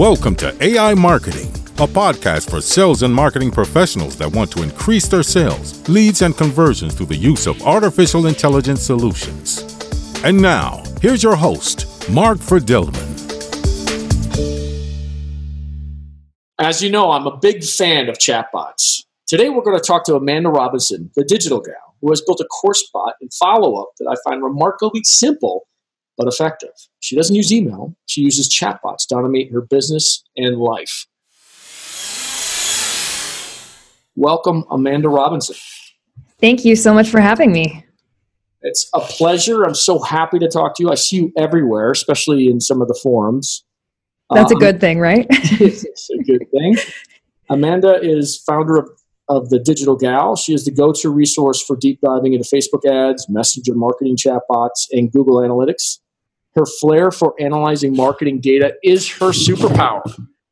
Welcome to AI Marketing, a podcast for sales and marketing professionals that want to increase their sales, leads, and conversions through the use of artificial intelligence solutions. And now, here's your host, Mark Friedman. As you know, I'm a big fan of chatbots. Today, we're going to talk to Amanda Robinson, the digital gal, who has built a course bot and follow up that I find remarkably simple but effective. She doesn't use email, she uses chatbots to automate her business and life. Welcome, Amanda Robinson. Thank you so much for having me. It's a pleasure. I'm so happy to talk to you. I see you everywhere, especially in some of the forums. That's um, a good thing, right? it's a good thing. Amanda is founder of, of the Digital Gal. She is the go to resource for deep diving into Facebook ads, messenger marketing chatbots, and Google Analytics. Her flair for analyzing marketing data is her superpower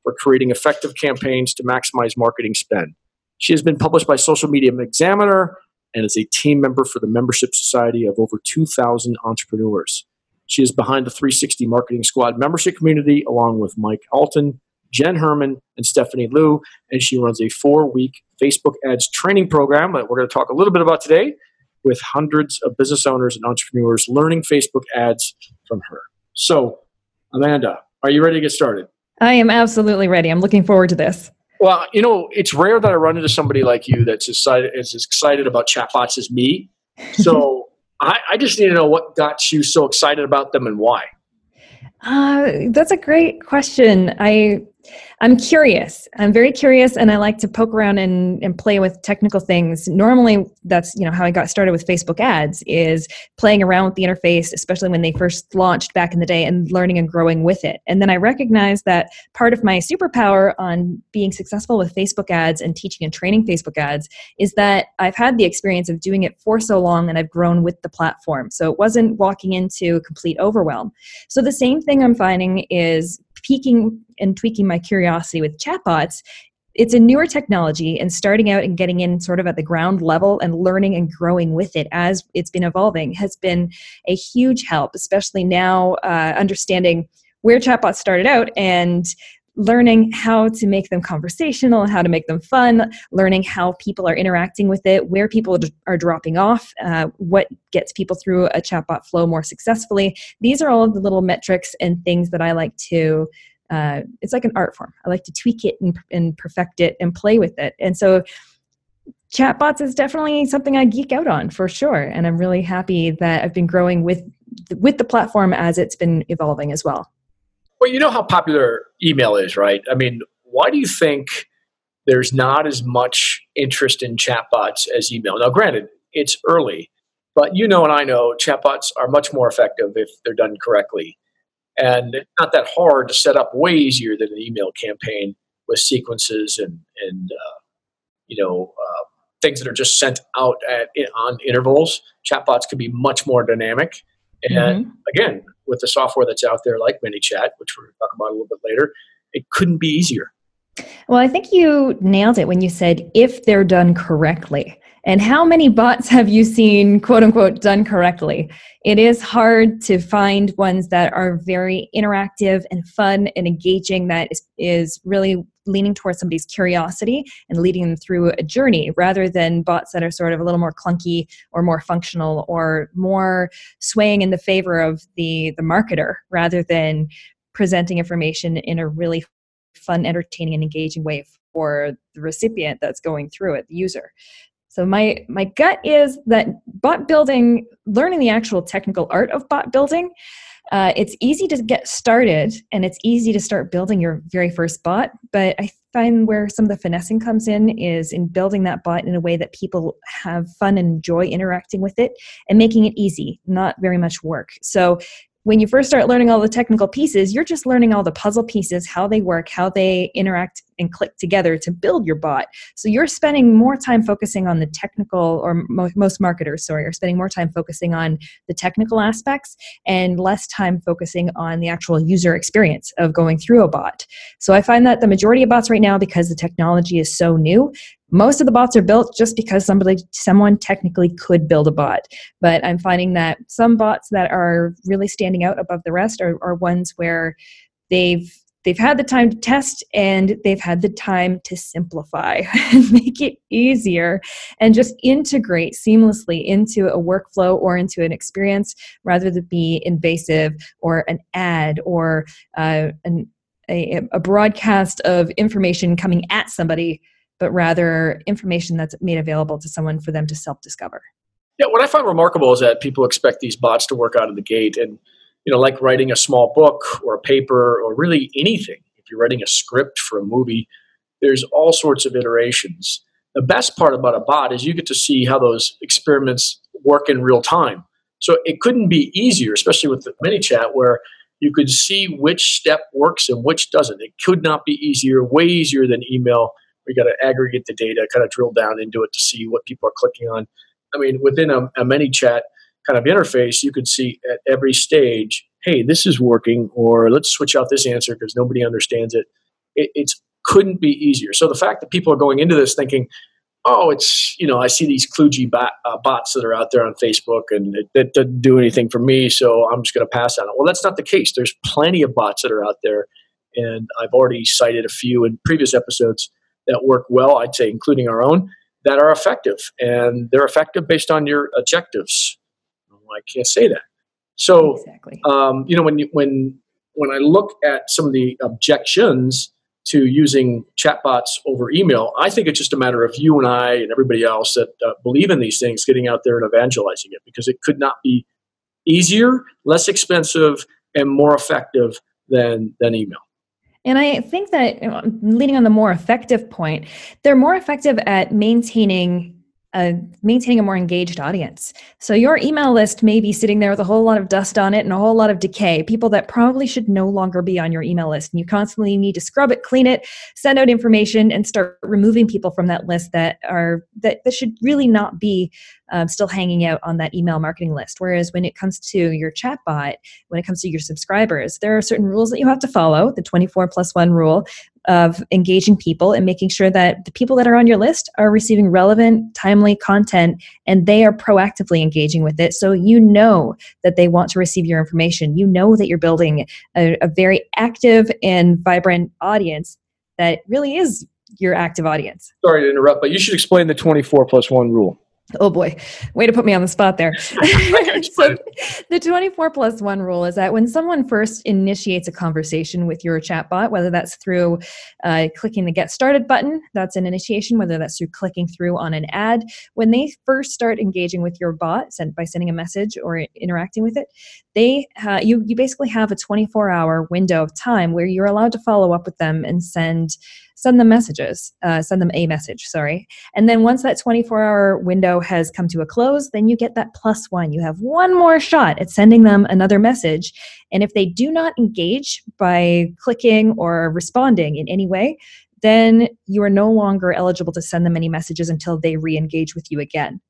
for creating effective campaigns to maximize marketing spend. She has been published by Social Media Examiner and is a team member for the membership society of over 2,000 entrepreneurs. She is behind the 360 Marketing Squad membership community, along with Mike Allton, Jenn Herman, and Stephanie Liu, and she runs a four week Facebook ads training program that we're going to talk a little bit about today with hundreds of business owners and entrepreneurs learning Facebook ads from her. So, Amanda, are you ready to get started? I am absolutely ready. I'm looking forward to this. Well, you know, it's rare that I run into somebody like you that's excited, as excited about chatbots as me. So I, I, just need to know what got you so excited about them and why. Uh, that's a great question. I I'm curious. I'm very curious, and I like to poke around and, and play with technical things. Normally, that's you know how I got started with Facebook ads is playing around with the interface, especially when they first launched back in the day, and learning and growing with it. And then I recognized that part of my superpower on being successful with Facebook ads and teaching and training Facebook ads is that I've had the experience of doing it for so long, and I've grown with the platform. So it wasn't walking into complete overwhelm. So the same thing I'm finding is piquing and tweaking my curiosity with chatbots it's a newer technology and starting out and getting in sort of at the ground level and learning and growing with it as it's been evolving has been a huge help especially now uh, understanding where chatbots started out and learning how to make them conversational how to make them fun learning how people are interacting with it where people are dropping off uh, what gets people through a chatbot flow more successfully these are all of the little metrics and things that i like to uh, it's like an art form. I like to tweak it and, and perfect it and play with it. And so chatbots is definitely something I geek out on for sure. And I'm really happy that I've been growing with with the platform as it's been evolving as well. Well, you know how popular email is, right? I mean, why do you think there's not as much interest in chatbots as email? Now, granted, it's early, but you know and I know chatbots are much more effective if they're done correctly. And it's not that hard to set up, way easier than an email campaign with sequences and, and uh, you know, uh, things that are just sent out at, on intervals. Chatbots can be much more dynamic. And mm-hmm. again, with the software that's out there like ManyChat, which we're going to talk about a little bit later, it couldn't be easier. Well, I think you nailed it when you said if they're done correctly. And how many bots have you seen, quote unquote, done correctly? It is hard to find ones that are very interactive and fun and engaging, that is, is really leaning towards somebody's curiosity and leading them through a journey rather than bots that are sort of a little more clunky or more functional or more swaying in the favor of the, the marketer rather than presenting information in a really fun, entertaining, and engaging way for the recipient that's going through it, the user. So my my gut is that bot building, learning the actual technical art of bot building, uh, it's easy to get started and it's easy to start building your very first bot. But I find where some of the finessing comes in is in building that bot in a way that people have fun and enjoy interacting with it and making it easy, not very much work. So when you first start learning all the technical pieces, you're just learning all the puzzle pieces, how they work, how they interact and click together to build your bot. So you're spending more time focusing on the technical, or most marketers, sorry, are spending more time focusing on the technical aspects and less time focusing on the actual user experience of going through a bot. So I find that the majority of bots right now, because the technology is so new, most of the bots are built just because somebody someone technically could build a bot but i'm finding that some bots that are really standing out above the rest are, are ones where they've they've had the time to test and they've had the time to simplify and make it easier and just integrate seamlessly into a workflow or into an experience rather than be invasive or an ad or uh, an, a, a broadcast of information coming at somebody but rather information that's made available to someone for them to self-discover yeah what i find remarkable is that people expect these bots to work out of the gate and you know, like writing a small book or a paper or really anything. If you're writing a script for a movie, there's all sorts of iterations. The best part about a bot is you get to see how those experiments work in real time. So it couldn't be easier, especially with the ManyChat, where you could see which step works and which doesn't. It could not be easier, way easier than email. We got to aggregate the data, kind of drill down into it to see what people are clicking on. I mean, within a, a ManyChat, kind of interface, you could see at every stage, hey, this is working, or let's switch out this answer because nobody understands it. it. It couldn't be easier. So the fact that people are going into this thinking, oh, it's, you know, I see these kludgy bot, uh, bots that are out there on Facebook and it, it doesn't do anything for me, so I'm just going to pass on it. Well, that's not the case. There's plenty of bots that are out there. And I've already cited a few in previous episodes that work well, I'd say, including our own, that are effective. And they're effective based on your objectives. I can't say that. So, exactly. um, you know, when you, when when I look at some of the objections to using chatbots over email, I think it's just a matter of you and I and everybody else that uh, believe in these things getting out there and evangelizing it because it could not be easier, less expensive, and more effective than than email. And I think that leading on the more effective point, they're more effective at maintaining uh, maintaining a more engaged audience. So your email list may be sitting there with a whole lot of dust on it and a whole lot of decay, people that probably should no longer be on your email list. And you constantly need to scrub it, clean it, send out information, and start removing people from that list that are that, that should really not be um, still hanging out on that email marketing list. Whereas when it comes to your chatbot, when it comes to your subscribers, there are certain rules that you have to follow. The 24 plus one rule, of engaging people and making sure that the people that are on your list are receiving relevant, timely content and they are proactively engaging with it. So you know that they want to receive your information. You know that you're building a, a very active and vibrant audience that really is your active audience. Sorry to interrupt, but you should explain the 24 plus 1 rule. Oh boy, way to put me on the spot there. so, the 24 plus one rule is that when someone first initiates a conversation with your chatbot, whether that's through uh, clicking the get started button, that's an initiation, whether that's through clicking through on an ad, when they first start engaging with your bot sent by sending a message or interacting with it, they uh, you you basically have a 24 hour window of time where you're allowed to follow up with them and send send them messages, uh, send them a message, sorry. And then once that 24 hour window has come to a close, then you get that plus one. You have one more shot at sending them another message. And if they do not engage by clicking or responding in any way, then you are no longer eligible to send them any messages until they re engage with you again.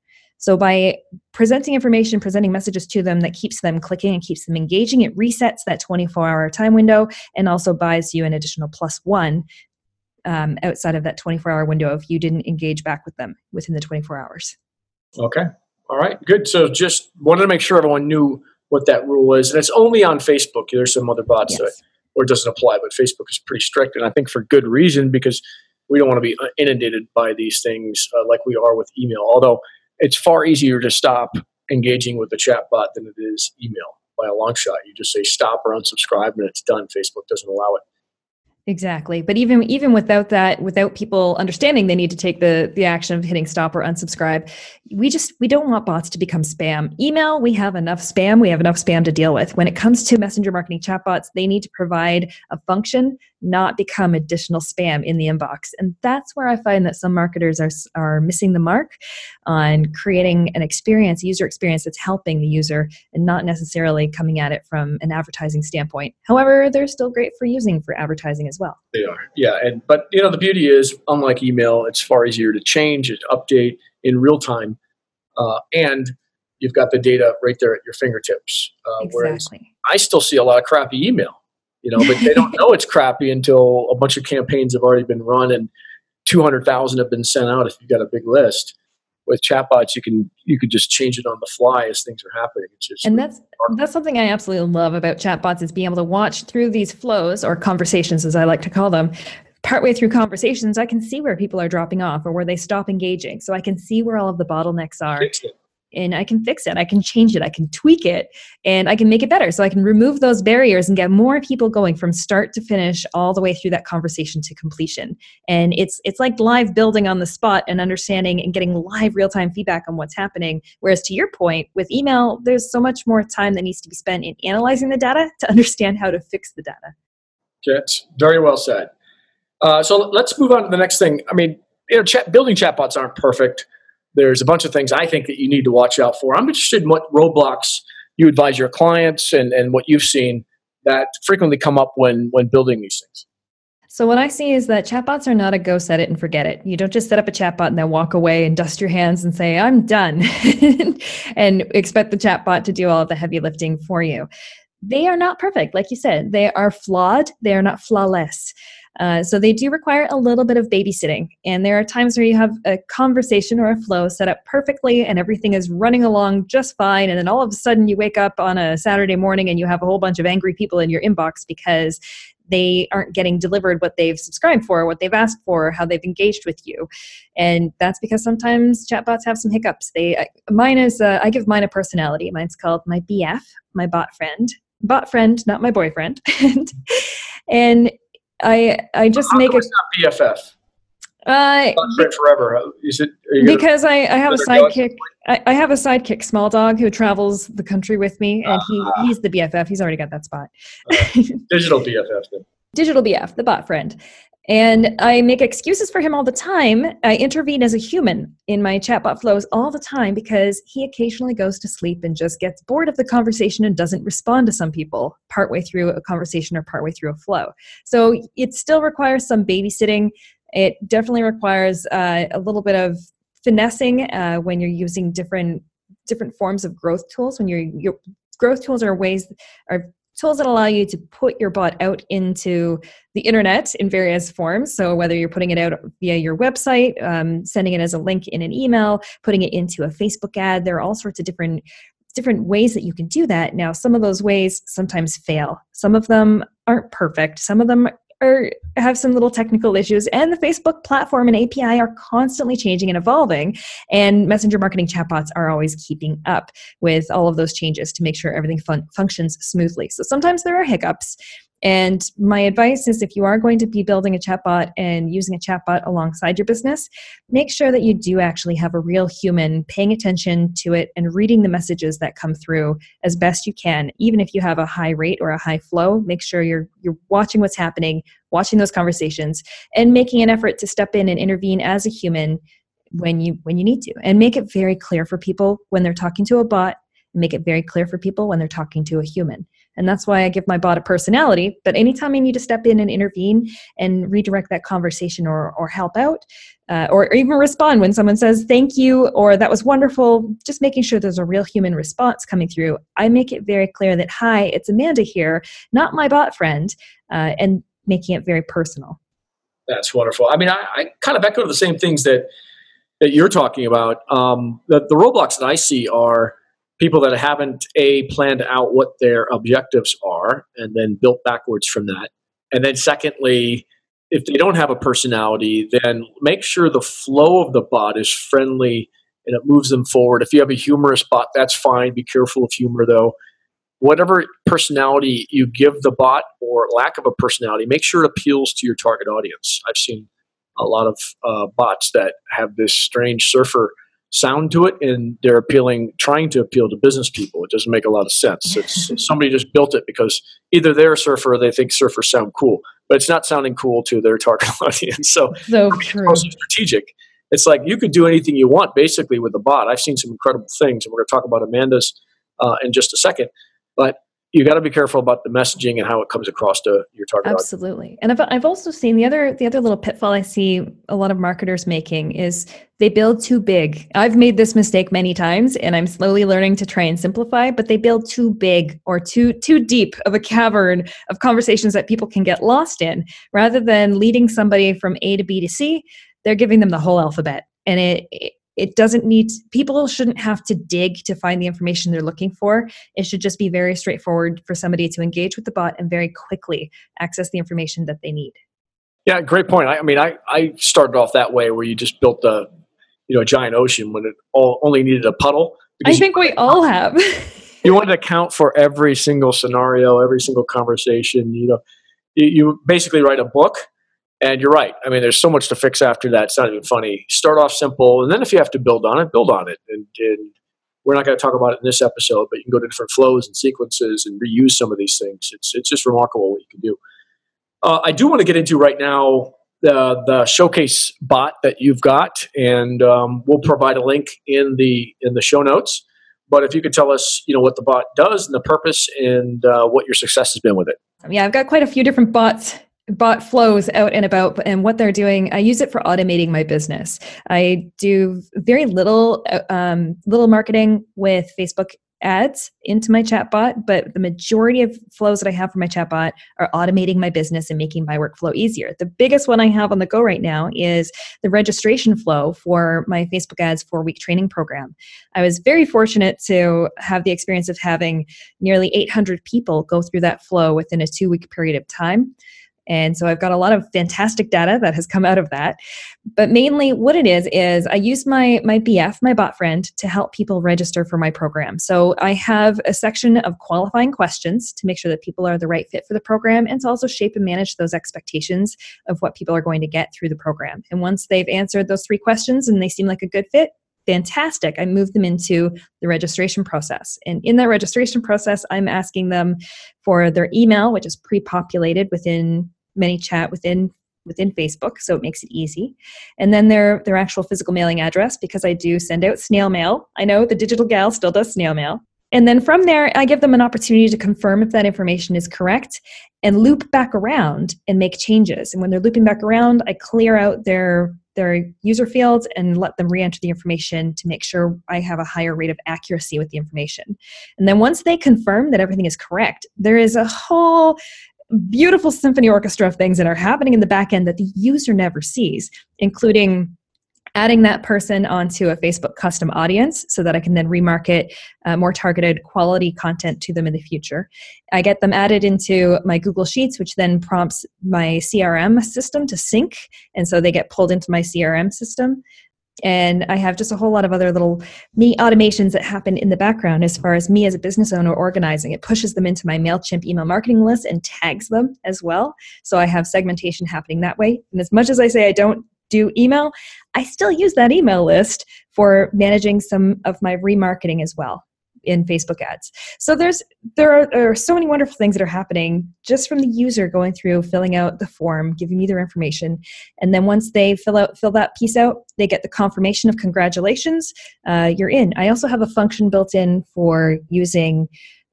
So by presenting information, presenting messages to them that keeps them clicking and keeps them engaging, it resets that 24 hour time window and also buys you an additional plus one um, outside of that 24 hour window if you didn't engage back with them within the 24 hours. Okay. All right. Good. So just wanted to make sure everyone knew what that rule is. And it's only on Facebook. There's some other bots yes. that, or it doesn't apply, but Facebook is pretty strict. And I think for good reason because we don't want to be uh, inundated by these things uh, like we are with email. Although it's far easier to stop engaging with the chat bot than it is email by a long shot. You just say stop or unsubscribe and it's done. Facebook doesn't allow it. Exactly. But even even without that, without people understanding they need to take the the action of hitting stop or unsubscribe, we just we don't want bots to become spam. Email, we have enough spam, we have enough spam to deal with. When it comes to messenger marketing chatbots, they need to provide a function not become additional spam in the inbox. And that's where I find that some marketers are, are missing the mark on creating an experience, user experience that's helping the user and not necessarily coming at it from an advertising standpoint. However, they're still great for using for advertising as well. They are. Yeah. And but you know the beauty is unlike email, it's far easier to change, to update in real time. Uh, and you've got the data right there at your fingertips. Uh, exactly. Whereas I still see a lot of crappy email you know, but they don't know it's crappy until a bunch of campaigns have already been run and 200,000 have been sent out if you've got a big list. With chatbots, you can you could just change it on the fly as things are happening. It's just and that's that's something I absolutely love about chatbots is being able to watch through these flows or conversations, as I like to call them. Partway through conversations, I can see where people are dropping off or where they stop engaging. So I can see where all of the bottlenecks are and I can fix it. I can change it. I can tweak it and I can make it better. So I can remove those barriers and get more people going from start to finish all the way through that conversation to completion. And it's it's like live building on the spot and understanding and getting live real-time feedback on what's happening. Whereas to your point, with email, there's so much more time that needs to be spent in analyzing the data to understand how to fix the data. Yes, very well said. Uh, so let's move on to the next thing. I mean, you know, chat, building chatbots aren't perfect there's a bunch of things I think that you need to watch out for. I'm interested in what roadblocks you advise your clients and, and what you've seen that frequently come up when when building these things. So what I see is that chatbots are not a go set it and forget it. You don't just set up a chatbot and then walk away and dust your hands and say I'm done and expect the chatbot to do all the heavy lifting for you. They are not perfect, like you said. They are flawed. They are not flawless. Uh, so they do require a little bit of babysitting. And there are times where you have a conversation or a flow set up perfectly and everything is running along just fine. And then all of a sudden you wake up on a Saturday morning and you have a whole bunch of angry people in your inbox because they aren't getting delivered what they've subscribed for, what they've asked for, how they've engaged with you, and that's because sometimes chatbots have some hiccups. They, mine is, uh, I give mine a personality. Mine's called my BF, my bot friend, bot friend, not my boyfriend, and I I just How make it not BFF. Uh, not forever. Is it because I, I have a sidekick. I, I, have a sidekick, small dog, who travels the country with me, and he, ah. he's the BFF. He's already got that spot. Uh, digital BFF. Then. Digital BF, the bot friend. And I make excuses for him all the time. I intervene as a human in my chatbot flows all the time because he occasionally goes to sleep and just gets bored of the conversation and doesn't respond to some people partway through a conversation or partway through a flow. So it still requires some babysitting. It definitely requires uh, a little bit of finessing uh, when you're using different different forms of growth tools. When you're, your growth tools are ways are tools that allow you to put your bot out into the internet in various forms. So, whether you're putting it out via your website, um, sending it as a link in an email, putting it into a Facebook ad, there are all sorts of different different ways that you can do that. Now, some of those ways sometimes fail. Some of them aren't perfect. Some of them are have some little technical issues. And the facebook platform and api are constantly changing and evolving. And messenger marketing chatbots are always keeping up with all of those changes to make sure everything fun- functions smoothly. So sometimes there are hiccups and my advice is if you are going to be building a chatbot and using a chatbot alongside your business, make sure that you do actually have a real human paying attention to it and reading the messages that come through as best you can. Even if you have a high rate or a high flow, make sure you're you're watching what's happening, watching those conversations and making an effort to step in and intervene as a human when you when you need to and make it very clear for people when they're talking to a bot make it very clear for people when they're talking to a human and that's why I give my bot a personality. But anytime I need to step in and intervene and redirect that conversation or, or help out, uh, or, even respond when someone says thank you or that was wonderful, just making sure there's a real human response coming through, I make it very clear that, hi, it's Amanda here, not my bot friend, uh, and making it very personal. That's wonderful. I mean, I, I kind of echo the same things that that you're talking about. Um, the, the roadblocks that I see are people that haven't a planned out what their objectives are and then built backwards from that. And then secondly if they don't have a personality then make sure the flow of the bot is friendly and it moves them forward. If you have a humorous bot that's fine. Be careful of humor though. Whatever personality you give the bot or lack of a personality make sure it appeals to your target audience. I've seen a lot of uh, bots that have this strange surfer sound to it and they're appealing trying to appeal to business people. It doesn't make a lot of sense. It's somebody just built it because either they're a surfer or they think surfers sound cool but it's not sounding cool to their target audience. So, so true. strategic. It's like you could do anything you want basically with the bot. I've seen some incredible things and we're going to talk about amanda's uh, in just a second but you got to be careful about the messaging and how it comes across to your target absolutely. Audience. and I've, I've also seen the other the other little pitfall i see a lot of marketers making is they build too big. I've made this mistake many times and i'm slowly learning to try and simplify but they build too big or too too deep of a cavern of conversations that people can get lost in. Rather than leading somebody from a to b to c they're giving them the whole alphabet. And it, it it doesn't need people shouldn't have to dig to find the information they're looking for. It should just be very straightforward for somebody to engage with the bot and very quickly access the information that they need. Yeah great point. I, I mean I, I started off that way where you just built a you know a giant ocean when it all only needed a puddle i think we all have. You wanted to account for every single scenario every single conversation you know you, you basically write a book and you're right. I mean, there's so much to fix after that. It's not even funny. Start off simple, and then if you have to build on it, build on it. And, and we're not going to talk about it in this episode, but you can go to different flows and sequences and reuse some of these things. It's it's just remarkable what you can do. Uh, I do want to get into right now the the showcase bot that you've got, and um, we'll provide a link in the in the show notes. But if you could tell us, you know, what the bot does and the purpose, and uh, what your success has been with it. Yeah, I've got quite a few different bots bot flows out and about and what they're doing i use it for automating my business. I do very little uh, um, little marketing with facebook ads into my chatbot but the majority of flows that i have for my chatbot are automating my business and making my workflow easier. The biggest one i have on the go right now is the registration flow for my facebook ads four week training program. I was very fortunate to have the experience of having nearly 800 people go through that flow within a two week period of time and so I've got a lot of fantastic data that has come out of that. But mainly what it is is I use my my BF, my bot friend, to help people register for my program. So I have a section of qualifying questions to make sure that people are the right fit for the program and to also shape and manage those expectations of what people are going to get through the program. And once they've answered those three questions and they seem like a good fit, fantastic. I move them into the registration process. And in that registration process, I'm asking them for their email, which is pre populated within ManyChat within within Facebook, so it makes it easy. And then their their actual physical mailing address because I do send out snail mail. I know the digital gal still does snail mail. And then from there, I give them an opportunity to confirm if that information is correct and loop back around and make changes. And when they're looping back around, I clear out their their user fields and let them re-enter the information to make sure I have a higher rate of accuracy with the information. And then once they confirm that everything is correct, there is a whole beautiful symphony orchestra of things that are happening in the back end that the user never sees, including adding that person onto a Facebook custom audience so that I can then remarket uh, more targeted quality content to them in the future. I get them added into my Google Sheets, which then prompts my CRM system to sync, and so they get pulled into my CRM system and i have just a whole lot of other little me automations that happen in the background as far as me as a business owner organizing. It pushes them into my mailchimp email marketing list and tags them as well. So i have segmentation happening that way. And as much as i say i don't do email i still use that email list for managing some of my remarketing as well in Facebook ads. So there's there are, there are, so many wonderful things that are happening just from the user going through, filling out the form, giving me their information, and then once they fill out fill that piece out, they get the confirmation of congratulations, uh, you're in. I also have a function built in for using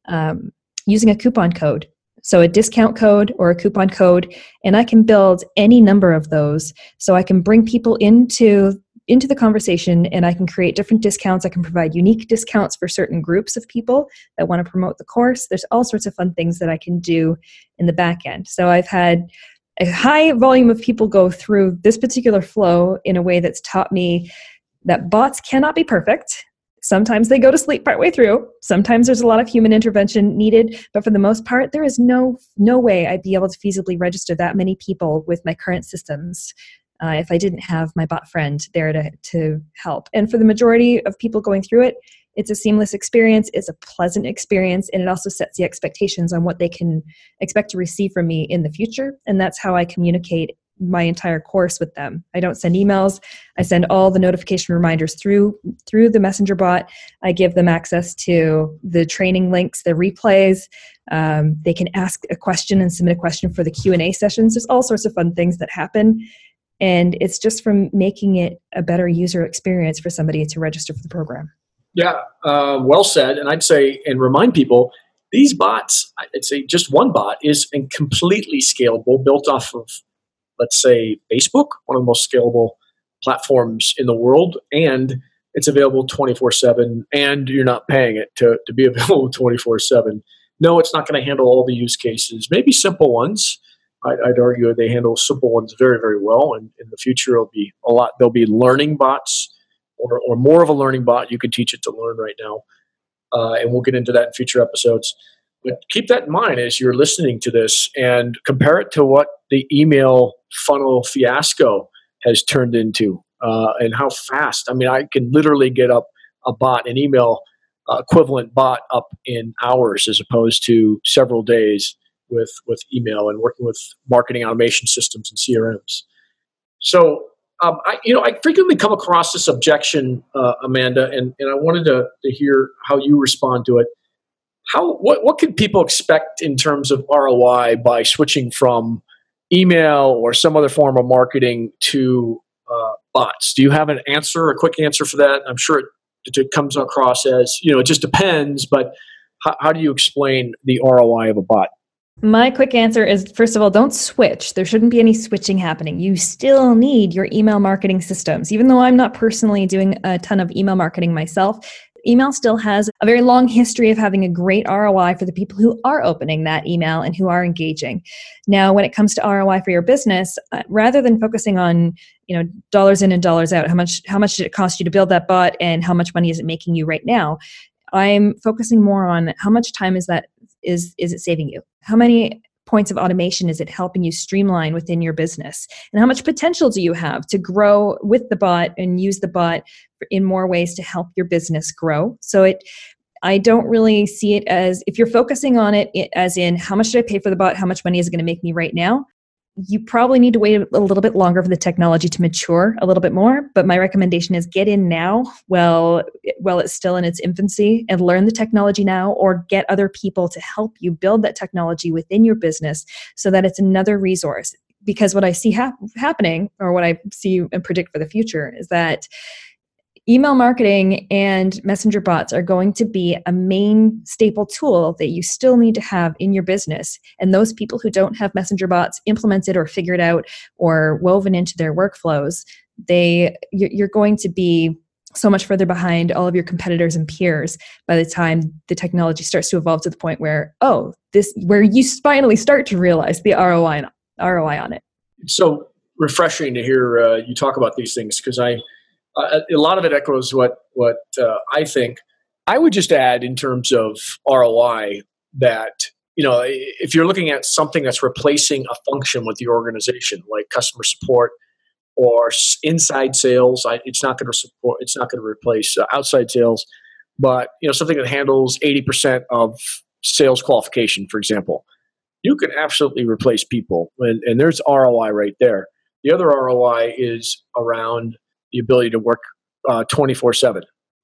um, using a coupon code. So a discount code or a coupon code, and I can build any number of those. So I can bring people into into the conversation and I can create different discounts. I can provide unique discounts for certain groups of people that want to promote the course. There's all sorts of fun things that I can do in the back end. So I've had a high volume of people go through this particular flow in a way that's taught me that bots cannot be perfect. Sometimes they go to sleep partway through. Sometimes there's a lot of human intervention needed, but for the most part, there is no no way I'd be able to feasibly register that many people with my current systems uh, if I didn't have my bot friend there to, to help. And for the majority of people going through it, it's a seamless experience, it's a pleasant experience, and it also sets the expectations on what they can expect to receive from me in the future. And that's how I communicate my entire course with them. I don't send emails. I send all the notification reminders through through the messenger bot. I give them access to the training links, the replays. Um, they can ask a question and submit a question for the Q and A sessions. There's all sorts of fun things that happen and it's just from making it a better user experience for somebody to register for the program. Yeah uh, well said. And i'd say and remind people these bots i'd say just one bot is completely scalable built off of let's say facebook one of the most scalable platforms in the world. And it's available 24-7 and you're not paying it to, to be available 24-7 no it's not going to handle all the use cases. Maybe simple ones I'd, argue they handle simple ones very, very well. And in the future, it'll be a lot. There'll be learning bots or, or more of a learning bot, you can teach it to learn right now. Uh, and we'll get into that in future episodes. But keep that in mind as you're listening to this and compare it to what the email funnel fiasco has turned into uh, and how fast. I mean, I can literally get up a bot, an email uh, equivalent bot, up in hours as opposed to several days with with email and working with marketing automation systems and CRMs. So, um, I you know I frequently come across this objection, uh, Amanda, and, and I wanted to, to hear how you respond to it. How what what can people expect in terms of ROI by switching from email or some other form of marketing to uh, bots? Do you have an answer, a quick answer for that? I'm sure it, it comes across as you know it just depends, but how, how do you explain the ROI of a bot? My quick answer is first of all, don't switch. There shouldn't be any switching happening. You still need your email marketing systems. Even though I'm not personally doing a ton of email marketing myself, email still has a very long history of having a great ROI for the people who are opening that email and who are engaging. Now, when it comes to ROI for your business, uh, rather than focusing on you know dollars in and dollars out, how much how much did it cost you to build that bot and how much money is it making you right now? I'm focusing more on how much time is that is is it saving you? How many points of automation is it helping you streamline within your business? And how much potential do you have to grow with the bot and use the bot in more ways to help your business grow? So it I don't really see it as if you're focusing on it as in how much did I pay for the bot? How much money is it going to make me right now? You probably need to wait a little bit longer for the technology to mature a little bit more but my recommendation is get in now while while it's still in its infancy and learn the technology now or get other people to help you build that technology within your business so that it's another resource. Because what i see hap- happening or what i see and predict for the future is that email marketing and messenger bots are going to be a main staple tool that you still need to have in your business. And those people who don't have messenger bots implemented or figured out or woven into their workflows they you're going to be so much further behind all of your competitors and peers by the time the technology starts to evolve to the point where oh this where you finally start to realize the ROI ROI on it. So refreshing to hear uh, you talk about these things because I uh, a lot of it echoes what what uh, I think. I would just add in terms of ROI that you know if you're looking at something that's replacing a function with the organization, like customer support or inside sales, I, it's not going to support. It's not going to replace uh, outside sales, but you know something that handles eighty percent of sales qualification, for example. You can absolutely replace people, and, and there's ROI right there. The other ROI is around the ability to work uh, 24 7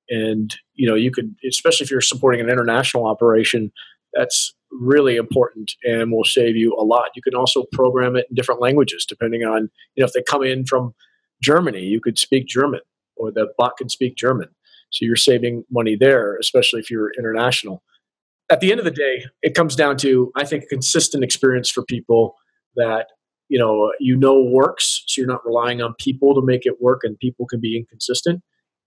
and you know you could especially if you're supporting an international operation that's really important and will save you a lot. You can also program it in different languages depending on you know if they come in from germany you could speak german or the bot can speak german. So you're saving money there especially if you're international. At the end of the day it comes down to i think a consistent experience for people that you know you know works so you're not relying on people to make it work and people can be inconsistent.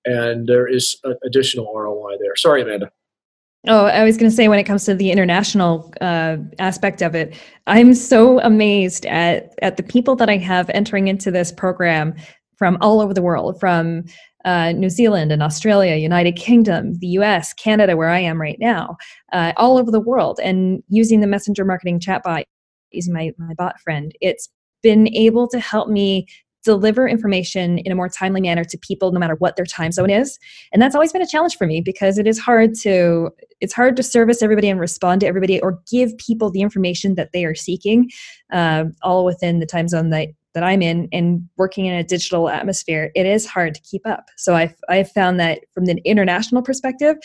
And there is additional roi there. Sorry amanda. Oh, I was going to say when it comes to the international uh, aspect of it, I'm so amazed at at the people that I have entering into this program from all over the world, from uh, New Zealand and Australia, United Kingdom, the U.S., Canada, where I am right now, uh, all over the world, and using the messenger marketing chatbot using my, my bot friend, it's been able to help me deliver information in a more timely manner to people no matter what their time zone is. And that's always been a challenge for me because it is hard to it's hard to service everybody and respond to everybody or give people the information that they are seeking uh, all within the time zone that that I'm in and working in a digital atmosphere, it is hard to keep up. So I've, I've found that from the international perspective,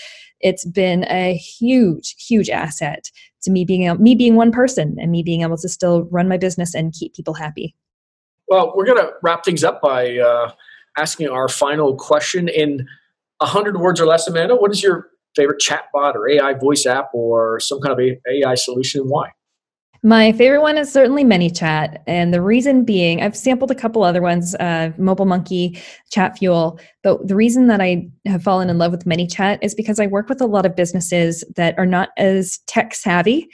it's been a huge, huge asset to me being me being one person and me being able to still run my business and keep people happy. Well, we're going to wrap things up by uh, asking our final question in hundred words or less. Amanda, what is your favorite chatbot or AI voice app or some kind of AI solution? Why? My favorite one is certainly ManyChat, and the reason being, I've sampled a couple other ones, uh, Mobile Monkey, Chatfuel. But the reason that I have fallen in love with ManyChat is because I work with a lot of businesses that are not as tech savvy.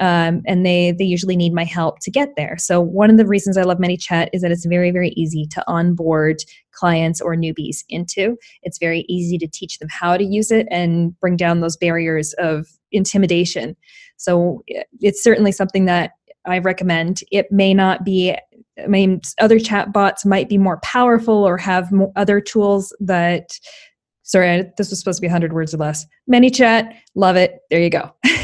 Um, and they they usually need my help to get there. So one of the reasons I love ManyChat is that it's very very easy to onboard clients or newbies into. It's very easy to teach them how to use it and bring down those barriers of intimidation. So it's certainly something that I recommend. It may not be I mean, other chat bots might be more powerful or have other tools that. Sorry, this was supposed to be 100 words or less. ManyChat, love it. There you go.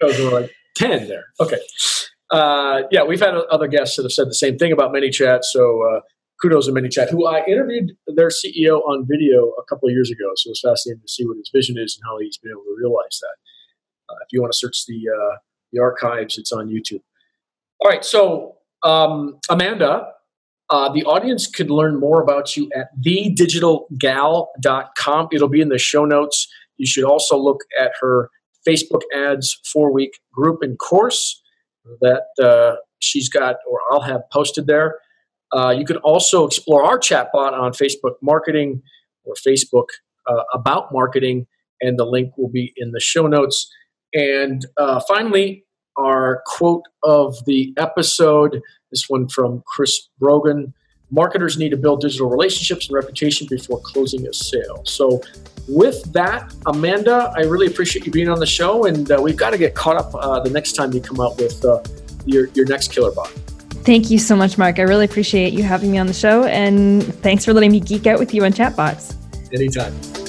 Those were like 10 there. Okay. Uh, yeah, we've had other guests that have said the same thing about ManyChat. So uh, kudos to ManyChat, who I interviewed their CEO on video a couple of years ago. So it's fascinating to see what his vision is and how he's been able to realize that. Uh, if you want to search the uh, the archives, it's on YouTube. All right, so um, Amanda, uh, the audience could learn more about you at thedigitalgal.com. It'll be in the show notes. You should also look at her Facebook ads four week group and course that uh, she's got, or I'll have posted there. Uh, you can also explore our chatbot on Facebook Marketing or Facebook uh, About Marketing, and the link will be in the show notes. And uh, finally, our quote of the episode this one from Chris Brogan. Marketers need to build digital relationships and reputation before closing a sale. So, with that, Amanda, I really appreciate you being on the show, and uh, we've got to get caught up uh, the next time you come out with uh, your your next killer bot. Thank you so much, Mark. I really appreciate you having me on the show, and thanks for letting me geek out with you on chatbots. Anytime.